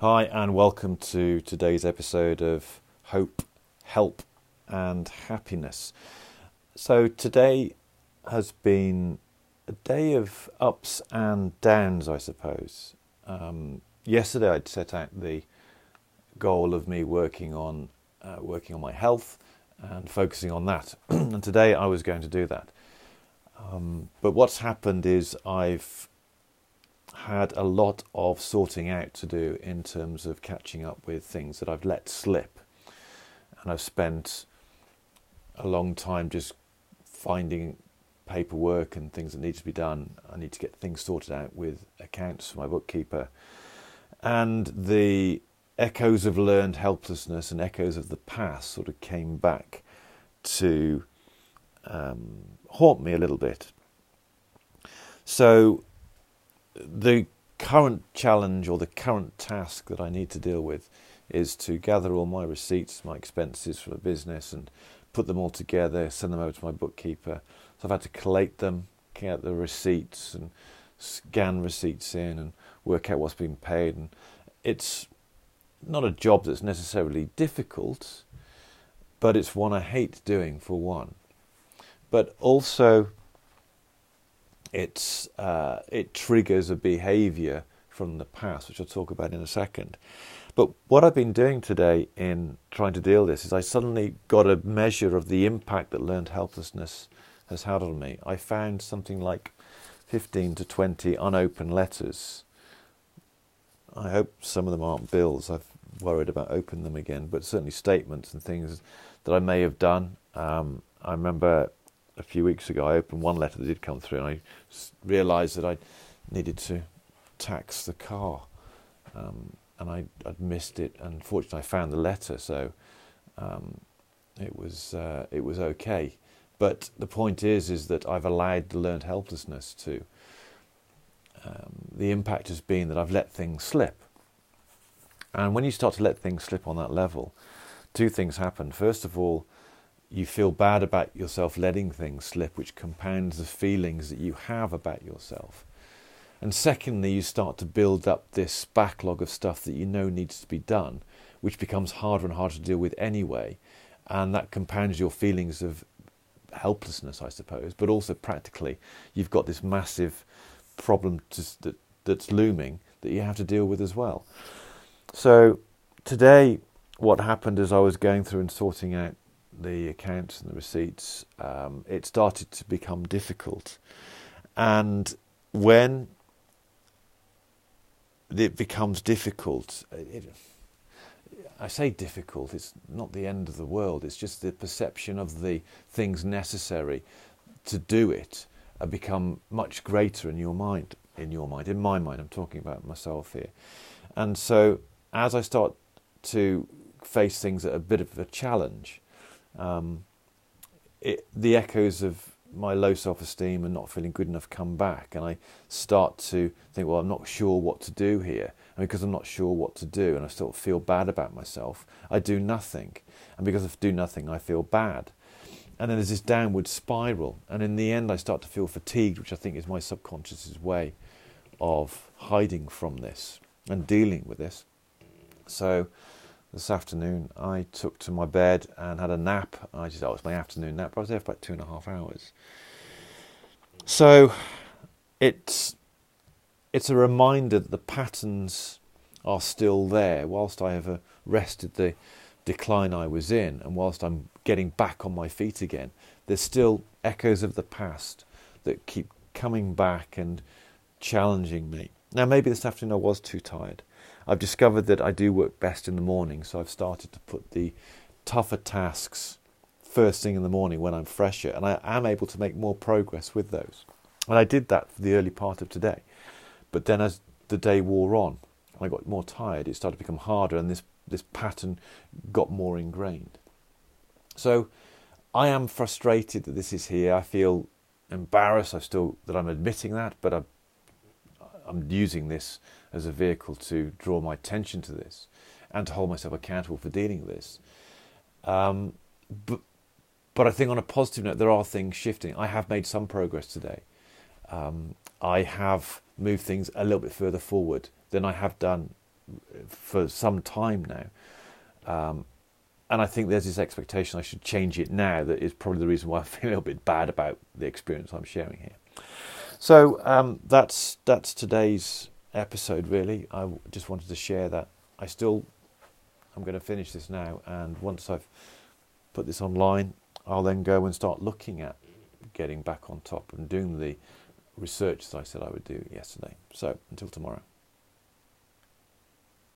Hi, and welcome to today's episode of Hope, Help, and Happiness. So, today has been a day of ups and downs, I suppose. Um, yesterday, I'd set out the goal of me working on uh, working on my health and focusing on that, and today I was going to do that. Um, but what's happened is I've had a lot of sorting out to do in terms of catching up with things that I've let slip. And I've spent a long time just finding paperwork and things that need to be done. I need to get things sorted out with accounts for my bookkeeper. And the echoes of learned helplessness and echoes of the past sort of came back to um, haunt me a little bit. So the current challenge or the current task that I need to deal with is to gather all my receipts, my expenses for the business, and put them all together, send them over to my bookkeeper. So I've had to collate them, get the receipts, and scan receipts in, and work out what's been paid. And it's not a job that's necessarily difficult, but it's one I hate doing for one. But also, it's uh, it triggers a behaviour from the past, which I'll talk about in a second. But what I've been doing today in trying to deal with this is I suddenly got a measure of the impact that learned helplessness has had on me. I found something like 15 to 20 unopened letters. I hope some of them aren't bills. I've worried about opening them again, but certainly statements and things that I may have done. Um, I remember a few weeks ago, I opened one letter that did come through, and I realised that I needed to tax the car, um, and I, would missed it. And fortunately, I found the letter, so um, it was uh, it was okay. But the point is, is that I've allowed the learned helplessness to. Um, the impact has been that I've let things slip, and when you start to let things slip on that level, two things happen. First of all, you feel bad about yourself letting things slip, which compounds the feelings that you have about yourself. And secondly, you start to build up this backlog of stuff that you know needs to be done, which becomes harder and harder to deal with anyway. And that compounds your feelings of helplessness, I suppose, but also practically, you've got this massive problem to, that, that's looming that you have to deal with as well. So, today, what happened is I was going through and sorting out the accounts and the receipts, um, it started to become difficult. And when it becomes difficult, it, I say difficult, it's not the end of the world, it's just the perception of the things necessary to do it become much greater in your mind. In your mind, in my mind, I'm talking about myself here. And so, as I start to face things at a bit of a challenge, um, it, the echoes of my low self esteem and not feeling good enough come back, and I start to think, well, I'm not sure what to do here. And because I'm not sure what to do, and I sort of feel bad about myself, I do nothing. And because I do nothing, I feel bad. And then there's this downward spiral. And in the end, I start to feel fatigued, which I think is my subconscious's way of hiding from this and dealing with this. So this afternoon, I took to my bed and had a nap. I just, oh, it was my afternoon nap. I was there for about two and a half hours. So, it's it's a reminder that the patterns are still there, whilst I have arrested the decline I was in, and whilst I'm getting back on my feet again. There's still echoes of the past that keep coming back and challenging me. Now, maybe this afternoon I was too tired. I've discovered that I do work best in the morning, so I've started to put the tougher tasks first thing in the morning when I'm fresher, and I am able to make more progress with those. And I did that for the early part of today. But then as the day wore on, I got more tired, it started to become harder, and this, this pattern got more ingrained. So I am frustrated that this is here. I feel embarrassed. I still that I'm admitting that, but I'm, I'm using this as a vehicle to draw my attention to this and to hold myself accountable for dealing with this. Um, but, but I think on a positive note, there are things shifting. I have made some progress today. Um, I have moved things a little bit further forward than I have done for some time now. Um, and I think there's this expectation I should change it now that is probably the reason why I feel a little bit bad about the experience I'm sharing here. So um, that's that's today's episode. Really, I just wanted to share that. I still I'm going to finish this now, and once I've put this online, I'll then go and start looking at getting back on top and doing the research that I said I would do yesterday. So until tomorrow.